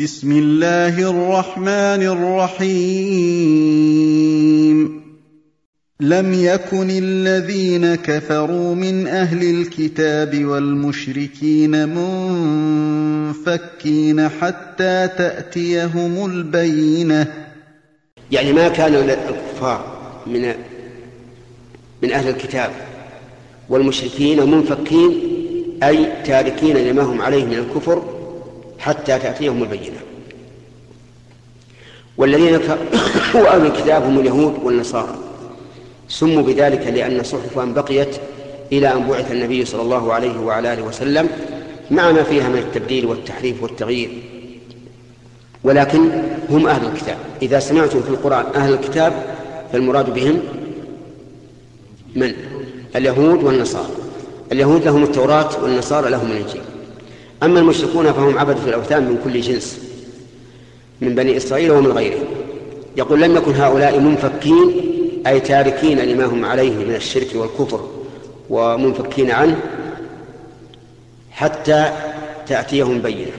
بسم الله الرحمن الرحيم. لم يكن الذين كفروا من أهل الكتاب والمشركين منفكين حتى تأتيهم البينة. يعني ما كان الكفار من من أهل الكتاب والمشركين منفكين أي تاركين لما هم عليه من الكفر. حتى تأتيهم البينة. والذين كفروا أهل الكتاب هم اليهود والنصارى. سموا بذلك لأن صحفهم بقيت إلى أن بعث النبي صلى الله عليه وعلى آله وسلم مع ما فيها من التبديل والتحريف والتغيير. ولكن هم أهل الكتاب. إذا سمعتم في القرآن أهل الكتاب فالمراد بهم من؟ اليهود والنصارى. اليهود لهم التوراة والنصارى لهم الإنجيل. أما المشركون فهم عبدة الأوثان من كل جنس من بني إسرائيل ومن غيرهم. يقول لم يكن هؤلاء منفكين أي تاركين لما هم عليه من الشرك والكفر ومنفكين عنه حتى تأتيهم بينة.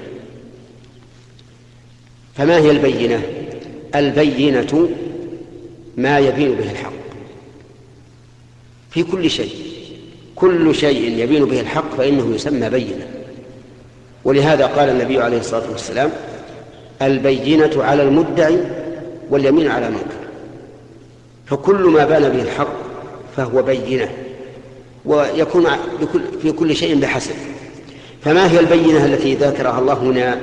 فما هي البينة؟ البينة ما يبين به الحق. في كل شيء كل شيء يبين به الحق فإنه يسمى بينة. ولهذا قال النبي عليه الصلاة والسلام البينة على المدعي واليمين على المنكر. فكل ما بان به الحق فهو بينة ويكون في كل شيء بحسب. فما هي البينة التي ذكرها الله هنا؟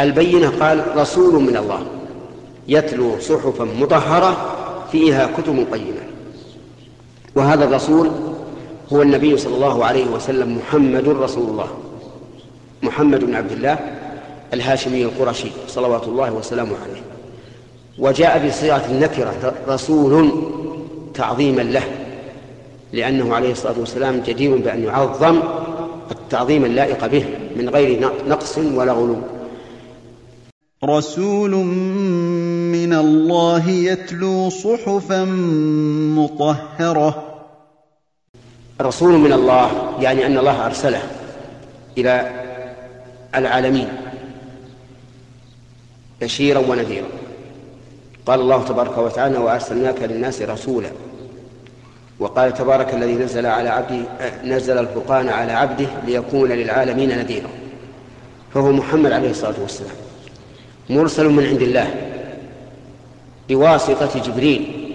البينة قال رسول من الله يتلو صحفا مطهرة فيها كتب قيمة. وهذا الرسول هو النبي صلى الله عليه وسلم محمد رسول الله. محمد بن عبد الله الهاشمي القرشي صلوات الله وسلامه عليه. وجاء بصيغة النكرة رسول تعظيما له لأنه عليه الصلاة والسلام جدير بأن يعظم التعظيم اللائق به من غير نقص ولا غلو. رسول من الله يتلو صحفا مطهرة. رسول من الله يعني أن الله أرسله إلى العالمين. بشيرا ونذيرا. قال الله تبارك وتعالى وأرسلناك للناس رسولا. وقال تبارك الذي نزل على عبده نزل الفرقان على عبده ليكون للعالمين نذيرا. فهو محمد عليه الصلاة والسلام. مرسل من عند الله. بواسطة جبريل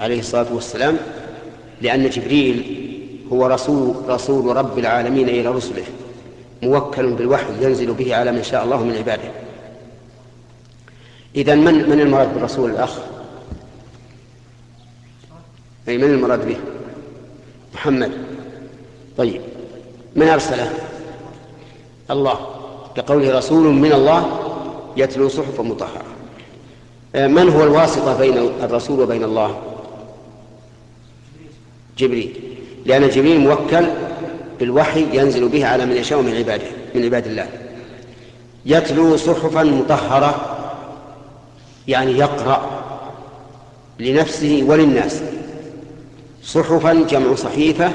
عليه الصلاة والسلام لأن جبريل هو رسول رسول رب العالمين إلى رسله. موكل بالوحي ينزل به على من شاء الله من عباده إذا من من المراد بالرسول الأخ؟ أي من المراد به؟ محمد طيب من أرسله؟ الله كقوله رسول من الله يتلو صحفا مطهرة من هو الواسطة بين الرسول وبين الله؟ جبريل لأن جبريل موكل بالوحي ينزل به على من يشاء من عباده من عباد الله. يتلو صحفا مطهرة يعني يقرأ لنفسه وللناس. صحفا جمع صحيفة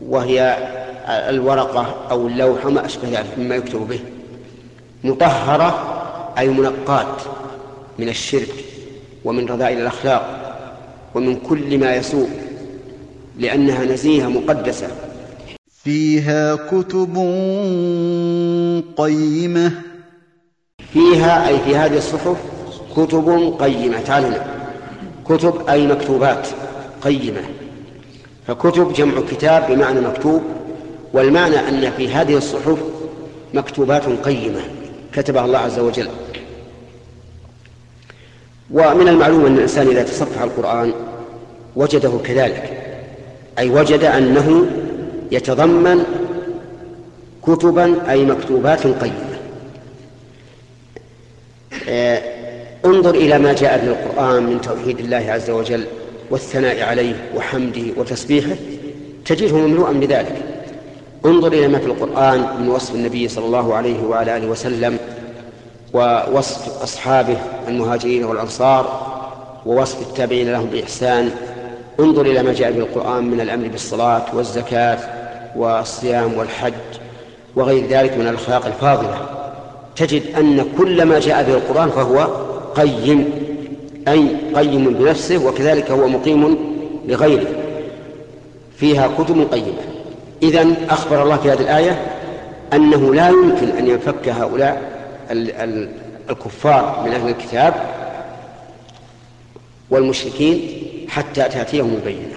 وهي الورقة أو اللوحة ما أشبه ذلك مما يكتب به. مطهرة أي منقاة من الشرك ومن رذائل الأخلاق ومن كل ما يسوء لأنها نزيهة مقدسة. فيها كتب قيمة. فيها أي في هذه الصحف كتب قيمة تعالنا كتب أي مكتوبات قيمة. فكتب جمع كتاب بمعنى مكتوب والمعنى أن في هذه الصحف مكتوبات قيمة كتبها الله عز وجل. ومن المعلوم أن الإنسان إذا تصفح القرآن وجده كذلك. أي وجد أنه يتضمن كتبا أي مكتوبات قيمة. آه، انظر إلى ما جاء في القرآن من توحيد الله عز وجل والثناء عليه وحمده وتسبيحه تجده مملوءا بذلك. انظر إلى ما في القرآن من وصف النبي صلى الله عليه وعلى آله وسلم ووصف أصحابه المهاجرين والأنصار ووصف التابعين لهم بإحسان. انظر إلى ما جاء في القرآن من الأمر بالصلاة والزكاة والصيام والحج وغير ذلك من الأخلاق الفاضلة. تجد أن كل ما جاء به القرآن فهو قيم أي قيم بنفسه وكذلك هو مقيم لغيره. فيها كتب قيمة. إذا أخبر الله في هذه الآية أنه لا يمكن أن ينفك هؤلاء الكفار من أهل الكتاب والمشركين حتى تأتيهم البينة.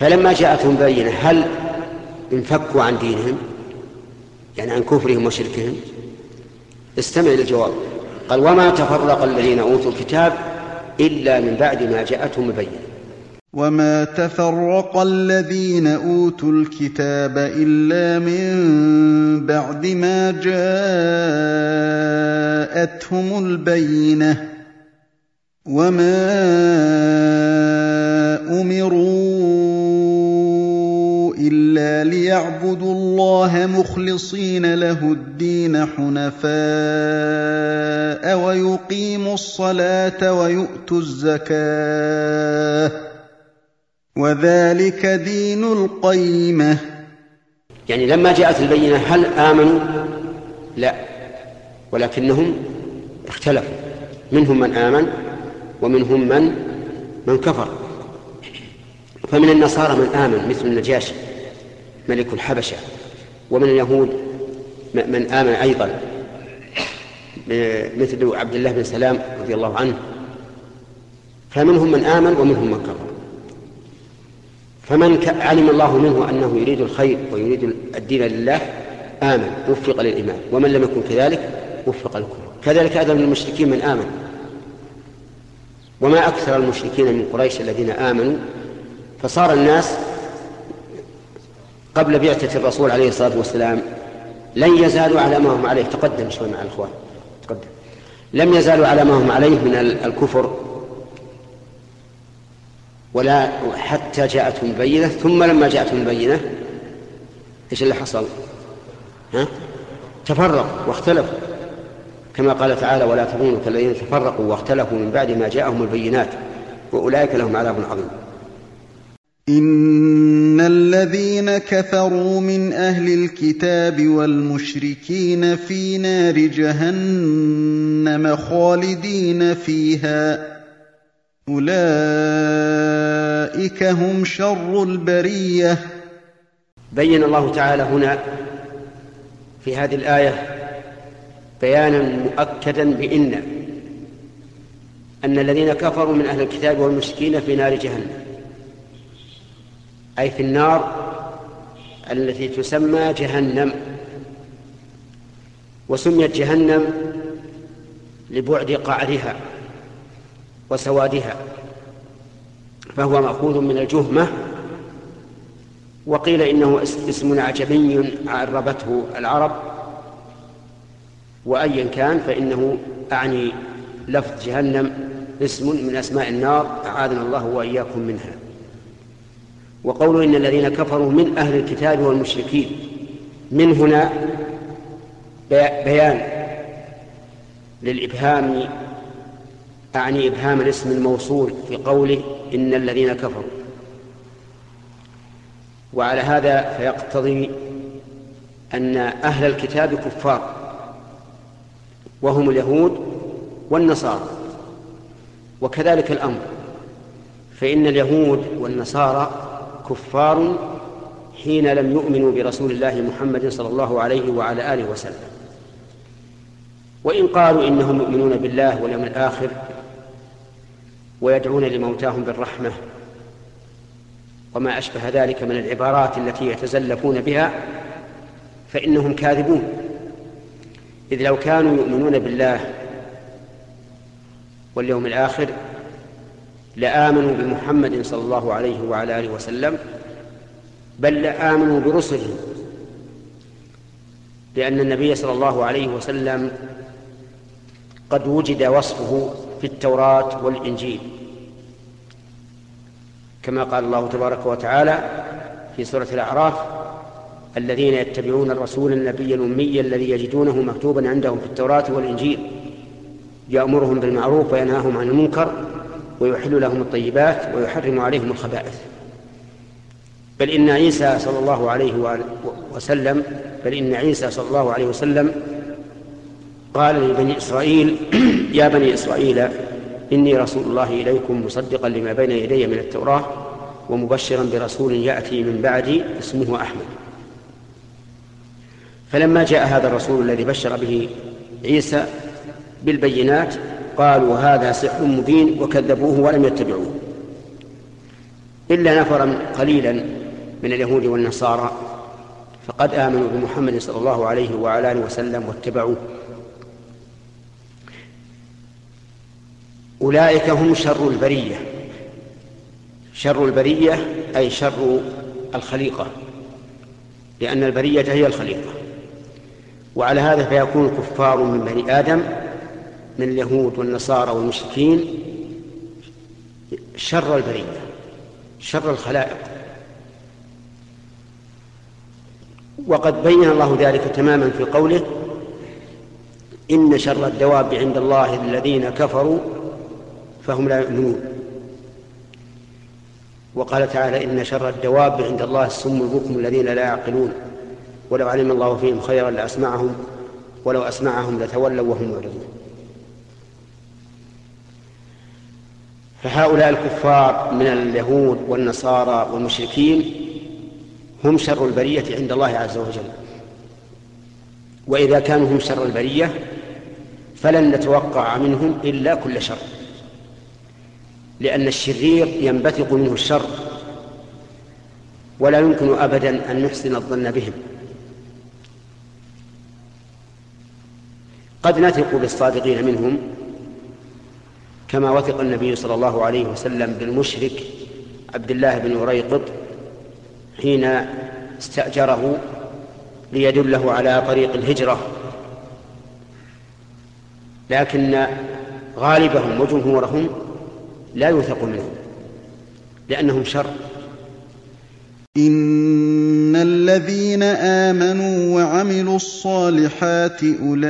فلما جاءتهم بينة هل انفكوا عن دينهم؟ يعني عن كفرهم وشركهم؟ استمع للجواب. قال وما تفرق الذين أوتوا الكتاب إلا من بعد ما جاءتهم البينة. وما تفرق الذين أوتوا الكتاب إلا من بعد ما جاءتهم البينة. وما امروا الا ليعبدوا الله مخلصين له الدين حنفاء ويقيموا الصلاه ويؤتوا الزكاه وذلك دين القيمة يعني لما جاءت البينة هل آمنوا؟ لا ولكنهم اختلفوا. منهم من آمن ومنهم من؟ من كفر. فمن النصارى من آمن مثل النجاشي ملك الحبشة. ومن اليهود من آمن أيضا. مثل عبد الله بن سلام رضي الله عنه. فمنهم من آمن ومنهم من كفر. فمن علم الله منه أنه يريد الخير ويريد الدين لله آمن وفق للإيمان. ومن لم يكن كذلك وفق للكفر كذلك أيضا من المشركين من آمن. وما أكثر المشركين من قريش الذين آمنوا فصار الناس قبل بعثة الرسول عليه الصلاة والسلام لن يزالوا على ما هم عليه. تقدم شوي مع الإخوان. تقدم. لم يزالوا على ما هم عليه من الكفر. ولا حتى جاءتهم البينة ثم لما جاءتهم البينة إيش اللي حصل؟ ها؟ تفرقوا واختلفوا. كما قال تعالى ولا تكونوا كالذين تفرقوا واختلفوا من بعد ما جاءهم البينات وأولئك لهم عذاب عظيم. ان الذين كفروا من أهل الكتاب والمشركين في نار جهنم خالدين فيها أولئك هم شر البرية بين الله تعالى هنا في هذه الآية بيانا مؤكدا بإن أن الذين كفروا من أهل الكتاب والمشركين في نار جهنم أي في النار التي تسمى جهنم وسميت جهنم لبعد قعرها وسوادها فهو مأخوذ من الجهمة وقيل إنه اسم أعجمي عربته العرب وأيا كان فإنه أعني لفظ جهنم اسم من أسماء النار أعاذنا الله وإياكم منها. وقول إن الذين كفروا من أهل الكتاب والمشركين من هنا بيان للإبهام أعني إبهام الاسم الموصول في قوله إن الذين كفروا. وعلى هذا فيقتضي أن أهل الكتاب كفار. وهم اليهود والنصارى وكذلك الأمر. فإن اليهود والنصارى كفار حين لم يؤمنوا برسول الله محمد صلى الله عليه وعلى آله وسلم. وإن قالوا إنهم يؤمنون بالله واليوم الآخر ويدعون لموتاهم بالرحمة وما أشبه ذلك من العبارات التي يتزلفون بها فإنهم كاذبون. إذ لو كانوا يؤمنون بالله واليوم الآخر لآمنوا بمحمد صلى الله عليه وعلى آله وسلم بل لآمنوا برسله لأن النبي صلى الله عليه وسلم قد وجد وصفه في التوراة والإنجيل. كما قال الله تبارك وتعالى في سورة الأعراف الذين يتبعون الرسول النبي الأمي الذي يجدونه مكتوبا عندهم في التوراة والإنجيل. يأمرهم بالمعروف وينهاهم عن المنكر ويحل لهم الطيبات ويحرم عليهم الخبائث. بل إن عيسى صلى الله عليه وسلم بل إن عيسى صلى الله عليه وسلم قال لبني إسرائيل يا بني إسرائيل إني رسول الله إليكم مصدقا لما بين يدي من التوراة ومبشرا برسول يأتي من بعدي اسمه أحمد. فلما جاء هذا الرسول الذي بشر به عيسى بالبينات قالوا هذا سحر مبين وكذبوه ولم يتبعوه. إلا نفرا قليلا من اليهود والنصارى فقد آمنوا بمحمد صلى الله عليه وعلى آله وسلم واتبعوه. أولئك هم شر البرية. شر البرية أي شر الخليقة لأن البرية هي الخليقة. وعلى هذا فيكون الكفار من بني آدم من اليهود والنصارى والمشركين شر البرية شر الخلائق. وقد بين الله ذلك تماما في قوله إن شر الدواب عند الله الذين كفروا فهم لا يؤمنون. وقال تعالى إن شر الدواب عند الله السم البكم الذين لا يعقلون. ولو علم الله فيهم خيرا لأسمعهم ولو أسمعهم لتولوا وهم معرضون. فهؤلاء الكفار من اليهود والنصارى والمشركين هم شر البرية عند الله عز وجل. وإذا كانوا هم شر البرية فلن نتوقع منهم إلا كل شر لأن الشرير ينبثق منه الشر ولا يمكن أبدا أن نحسن الظن بهم. قد نثق بالصادقين منهم كما وثق النبي صلى الله عليه وسلم بالمشرك عبد الله بن أريقط حين استأجره ليدله على طريق الهجرة. لكن غالبهم وجمهورهم لا يوثق منهم لأنهم شر. إن الذين آمنوا وعملوا الصالحات أولئك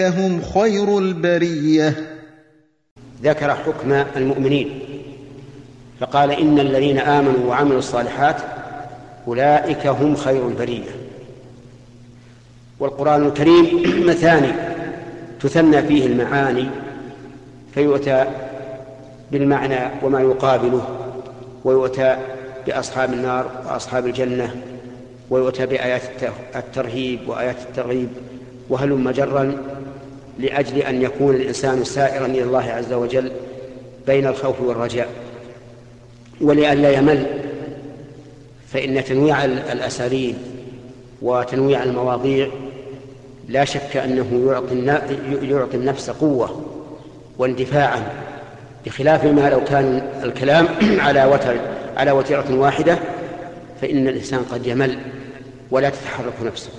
هم خير البرية. ذكر حكم المؤمنين فقال إن الذين آمنوا وعملوا الصالحات أولئك هم خير البرية. والقرآن الكريم مثاني تثنى فيه المعاني فيؤتى بالمعنى وما يقابله ويؤتى بأصحاب النار وأصحاب الجنة ويؤتى بآيات الترهيب وآيات الترغيب وهلم جرا لأجل أن يكون الإنسان سائرا إلى الله عز وجل بين الخوف والرجاء. ولئلا يمل فإن تنويع الأساليب وتنويع المواضيع لا شك أنه يعطي النفس قوة واندفاعا بخلاف ما لو كان الكلام على وتر على وتيرة واحدة فإن الإنسان قد يمل ولا تتحرك نفسه.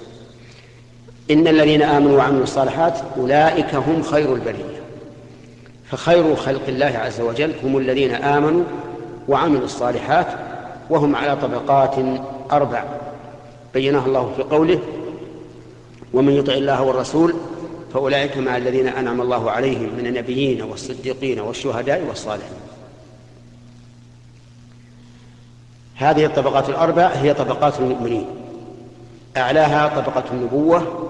إن الذين آمنوا وعملوا الصالحات أولئك هم خير البرية. فخير خلق الله عز وجل هم الذين آمنوا وعملوا الصالحات وهم على طبقات أربع. بينها الله في قوله ومن يطع الله والرسول فأولئك مع الذين أنعم الله عليهم من النبيين والصديقين والشهداء والصالحين. هذه الطبقات الأربع هي طبقات المؤمنين. أعلاها طبقة النبوة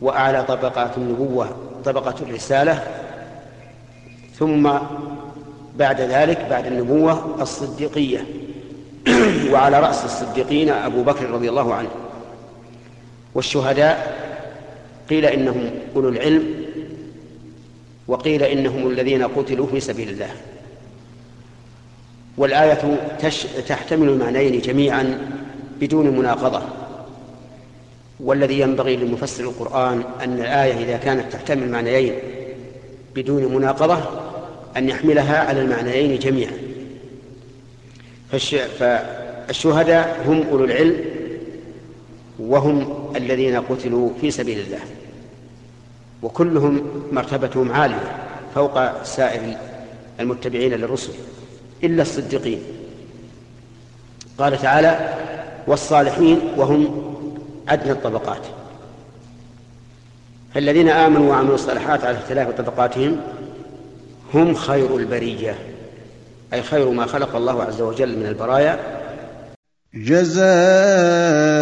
وأعلى طبقات النبوة طبقة الرسالة ثم بعد ذلك بعد النبوة الصديقية. وعلى رأس الصديقين أبو بكر رضي الله عنه. والشهداء قيل إنهم أولو العلم وقيل إنهم الذين قتلوا في سبيل الله. والآية تش... تحتمل المعنيين جميعا بدون مناقضة. والذي ينبغي لمفسر القرآن أن الآية إذا كانت تحتمل معنيين بدون مناقضة أن يحملها على المعنيين جميعا. فالش... فالشهداء هم أولو العلم وهم الذين قتلوا في سبيل الله. وكلهم مرتبتهم عالية فوق سائر المتبعين للرسل. إلا الصديقين. قال تعالى والصالحين وهم أدنى الطبقات. فالذين آمنوا وعملوا الصالحات على اختلاف طبقاتهم هم خير البرية أي خير ما خلق الله عز وجل من البرايا. جزاؤهم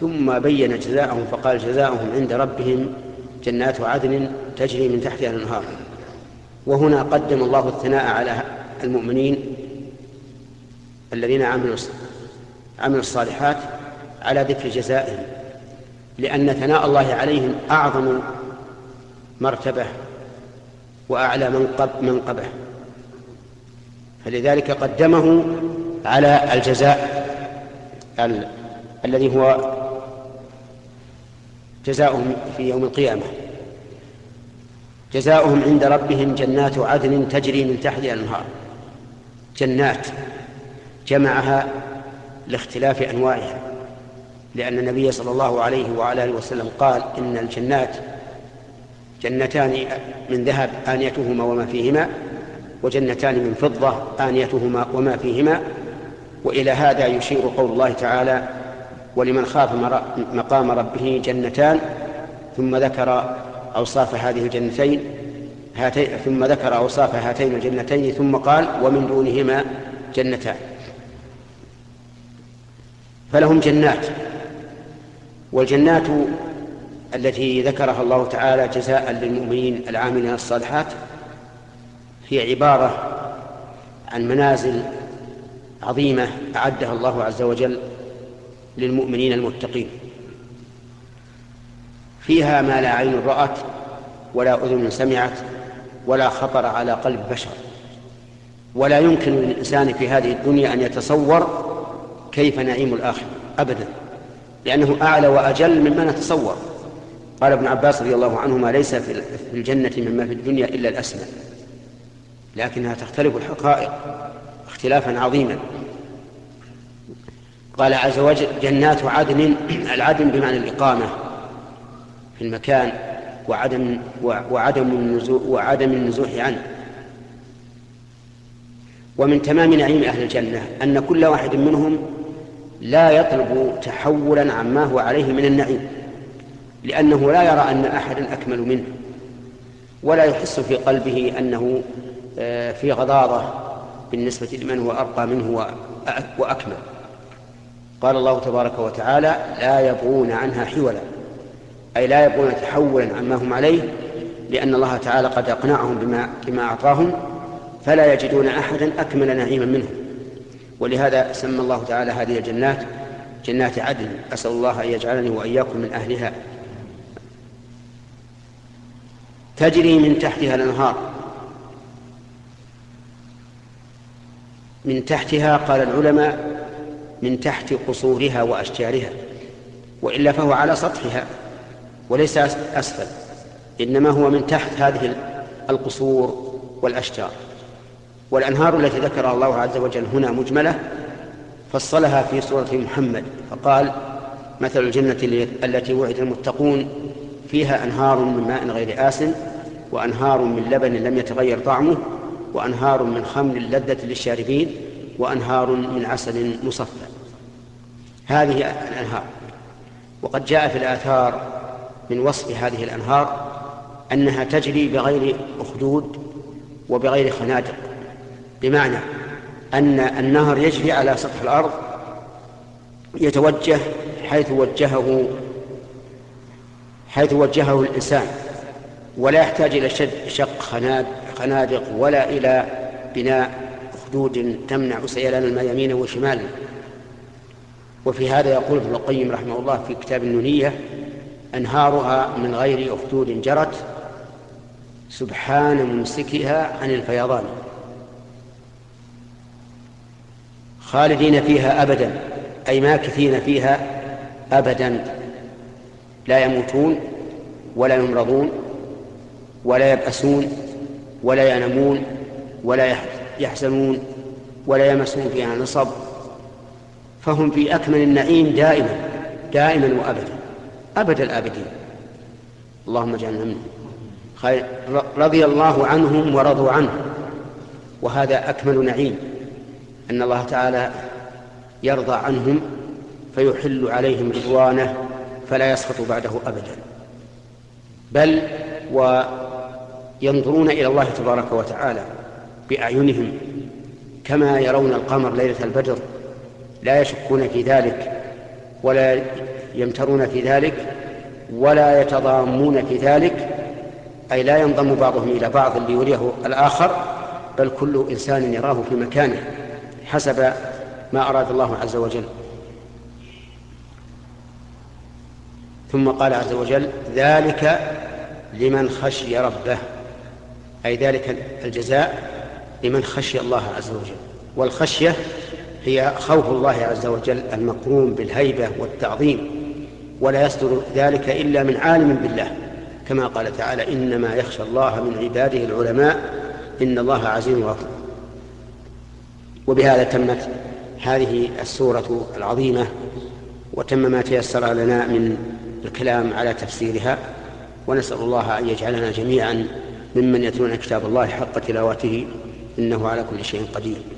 ثم بين جزاءهم فقال جزاؤهم عند ربهم جنات عدن تجري من تحتها الأنهار. وهنا قدم الله الثناء على المؤمنين الذين عملوا عملوا الصالحات على ذكر جزائهم لأن ثناء الله عليهم أعظم مرتبة وأعلى منقبة. فلذلك قدمه على الجزاء ال... الذي هو جزاؤهم في يوم القيامة. جزاؤهم عند ربهم جنات عدن تجري من تحتها الأنهار. جنات جمعها لاختلاف أنواعها لأن النبي صلى الله عليه وعلى آله وسلم قال إن الجنات جنتان من ذهب آنيتهما وما فيهما وجنتان من فضة آنيتهما وما فيهما وإلى هذا يشير قول الله تعالى ولمن خاف مقام ربه جنتان ثم ذكر أوصاف هذه الجنتين هاتين ثم ذكر أوصاف هاتين الجنتين ثم قال ومن دونهما جنتان. فلهم جنات والجنات التي ذكرها الله تعالى جزاء للمؤمنين العاملين الصالحات هي عبارة عن منازل عظيمة أعدها الله عز وجل للمؤمنين المتقين. فيها ما لا عين رأت ولا أذن سمعت ولا خطر على قلب بشر. ولا يمكن للإنسان في هذه الدنيا أن يتصور كيف نعيم الآخرة أبدا لأنه أعلى وأجل مما نتصور. قال ابن عباس رضي الله عنهما ليس في الجنة مما في الدنيا إلا الأسمى لكنها تختلف الحقائق اختلافا عظيما. قال عز وجل جنات عدن العدن بمعنى الإقامة في المكان وعدم وعدم النزوح وعدم النزوح عنه. ومن تمام نعيم أهل الجنة أن كل واحد منهم لا يطلب تحولا عما هو عليه من النعيم لأنه لا يرى أن أحدا أكمل منه ولا يحس في قلبه أنه آه، في غضاضة بالنسبة لمن هو أرقى منه وأكمل. قال الله تبارك وتعالى لا يبغون عنها حولا أي لا يبغون تحولا عما هم عليه لأن الله تعالى قد أقنعهم بما, بما أعطاهم فلا يجدون أحدا أكمل نعيما منهم. ولهذا سمى الله تعالى هذه الجنات جنات عدن أسأل الله أن يجعلني وإياكم من أهلها. تجري من تحتها الأنهار. من تحتها قال العلماء من تحت قصورها وأشجارها وإلا فهو على سطحها وليس أسفل إنما هو من تحت هذه القصور والأشجار. والأنهار التي ذكرها الله عز وجل هنا مجملة فصلها في سورة محمد فقال مثل الجنة التي وعد المتقون فيها أنهار من ماء غير آسن وأنهار من لبن لم يتغير طعمه وأنهار من خمر لذة للشاربين وأنهار من عسل مصفى. هذه الأنهار. وقد جاء في الآثار من وصف هذه الأنهار أنها تجري بغير أخدود وبغير خنادق بمعنى أن النهر يجري على سطح الأرض يتوجه حيث وجهه حيث وجهه الإنسان ولا يحتاج إلى شق خنادق ولا إلى بناء أخدود تمنع سيلان الماء يمينا وشمالا. وفي هذا يقول ابن القيم رحمه الله في كتاب النونية أنهارها من غير أخدود جرت سبحان ممسكها عن الفيضان. خالدين فيها أبدا أي ماكثين فيها أبدا. لا يموتون ولا يمرضون ولا يبأسون ولا ينمون ولا يحزنون ولا يمسون فيها نصب فهم في أكمل النعيم دائما دائما وأبدا أبد الآبدين. اللهم اجعلنا منهم. رضي الله عنهم ورضوا عنه. وهذا أكمل نعيم أن الله تعالى يرضى عنهم فيحل عليهم رضوانه فلا يسخط بعده أبدا. بل وينظرون إلى الله تبارك وتعالى بأعينهم كما يرون القمر ليلة البدر لا يشكون في ذلك ولا يمترون في ذلك ولا يتضامون في ذلك أي لا ينضم بعضهم إلى بعض ليريه الآخر بل كل إنسان يراه في مكانه حسب ما أراد الله عز وجل. ثم قال عز وجل ذلك لمن خشي ربه أي ذلك الجزاء لمن خشي الله عز وجل. والخشية هي خوف الله عز وجل المقرون بالهيبة والتعظيم ولا يصدر ذلك إلا من عالم بالله. كما قال تعالى إنما يخشى الله من عباده العلماء إن الله عزيز غفور. وبهذا تمت هذه السورة العظيمة وتم ما تيسر لنا من الكلام على تفسيرها ونسأل الله أن يجعلنا جميعا ممن يتلون كتاب الله حق تلاوته إنه على كل شيء قدير.